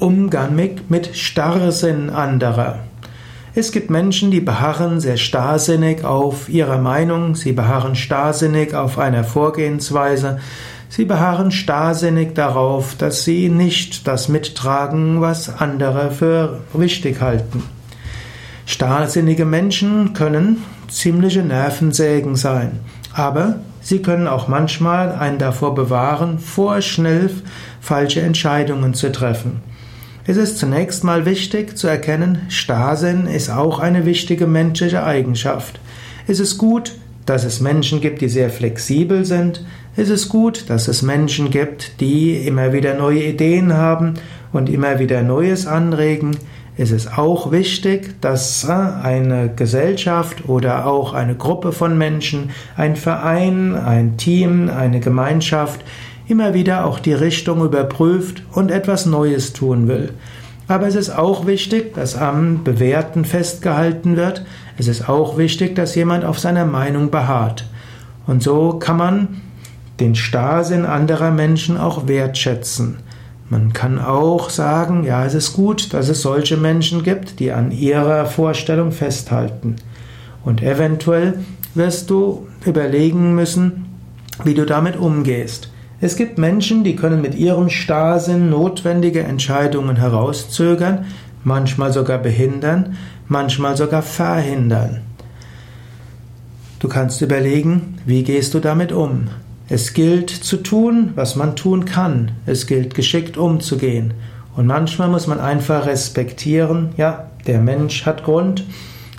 Umgang mit, mit Starrsinn anderer. Es gibt Menschen, die beharren sehr starrsinnig auf ihrer Meinung, sie beharren starrsinnig auf einer Vorgehensweise, sie beharren starrsinnig darauf, dass sie nicht das mittragen, was andere für wichtig halten. Starrsinnige Menschen können ziemliche Nervensägen sein, aber sie können auch manchmal einen davor bewahren, vorschnell falsche Entscheidungen zu treffen. Es ist zunächst mal wichtig zu erkennen, Starrsinn ist auch eine wichtige menschliche Eigenschaft. Es ist gut, dass es Menschen gibt, die sehr flexibel sind. Es ist gut, dass es Menschen gibt, die immer wieder neue Ideen haben und immer wieder Neues anregen. Es ist auch wichtig, dass äh, eine Gesellschaft oder auch eine Gruppe von Menschen, ein Verein, ein Team, eine Gemeinschaft immer wieder auch die Richtung überprüft und etwas Neues tun will. Aber es ist auch wichtig, dass am Bewährten festgehalten wird. Es ist auch wichtig, dass jemand auf seiner Meinung beharrt. Und so kann man den Starrsinn anderer Menschen auch wertschätzen. Man kann auch sagen, ja, es ist gut, dass es solche Menschen gibt, die an ihrer Vorstellung festhalten. Und eventuell wirst du überlegen müssen, wie du damit umgehst. Es gibt Menschen, die können mit ihrem Starrsinn notwendige Entscheidungen herauszögern, manchmal sogar behindern, manchmal sogar verhindern. Du kannst überlegen, wie gehst du damit um? Es gilt zu tun, was man tun kann. Es gilt geschickt umzugehen. Und manchmal muss man einfach respektieren, ja, der Mensch hat Grund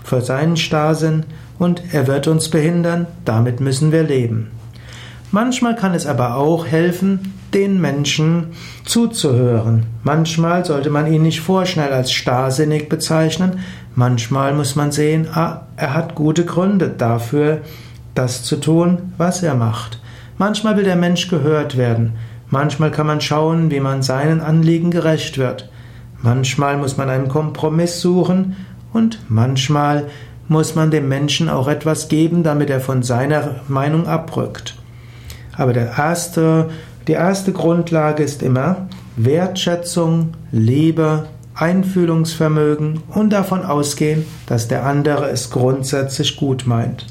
für seinen Starrsinn und er wird uns behindern, damit müssen wir leben. Manchmal kann es aber auch helfen, den Menschen zuzuhören. Manchmal sollte man ihn nicht vorschnell als starrsinnig bezeichnen. Manchmal muss man sehen, ah, er hat gute Gründe dafür, das zu tun, was er macht. Manchmal will der Mensch gehört werden. Manchmal kann man schauen, wie man seinen Anliegen gerecht wird. Manchmal muss man einen Kompromiss suchen und manchmal muss man dem Menschen auch etwas geben, damit er von seiner Meinung abrückt. Aber der erste, die erste Grundlage ist immer Wertschätzung, Liebe, Einfühlungsvermögen und davon ausgehen, dass der andere es grundsätzlich gut meint.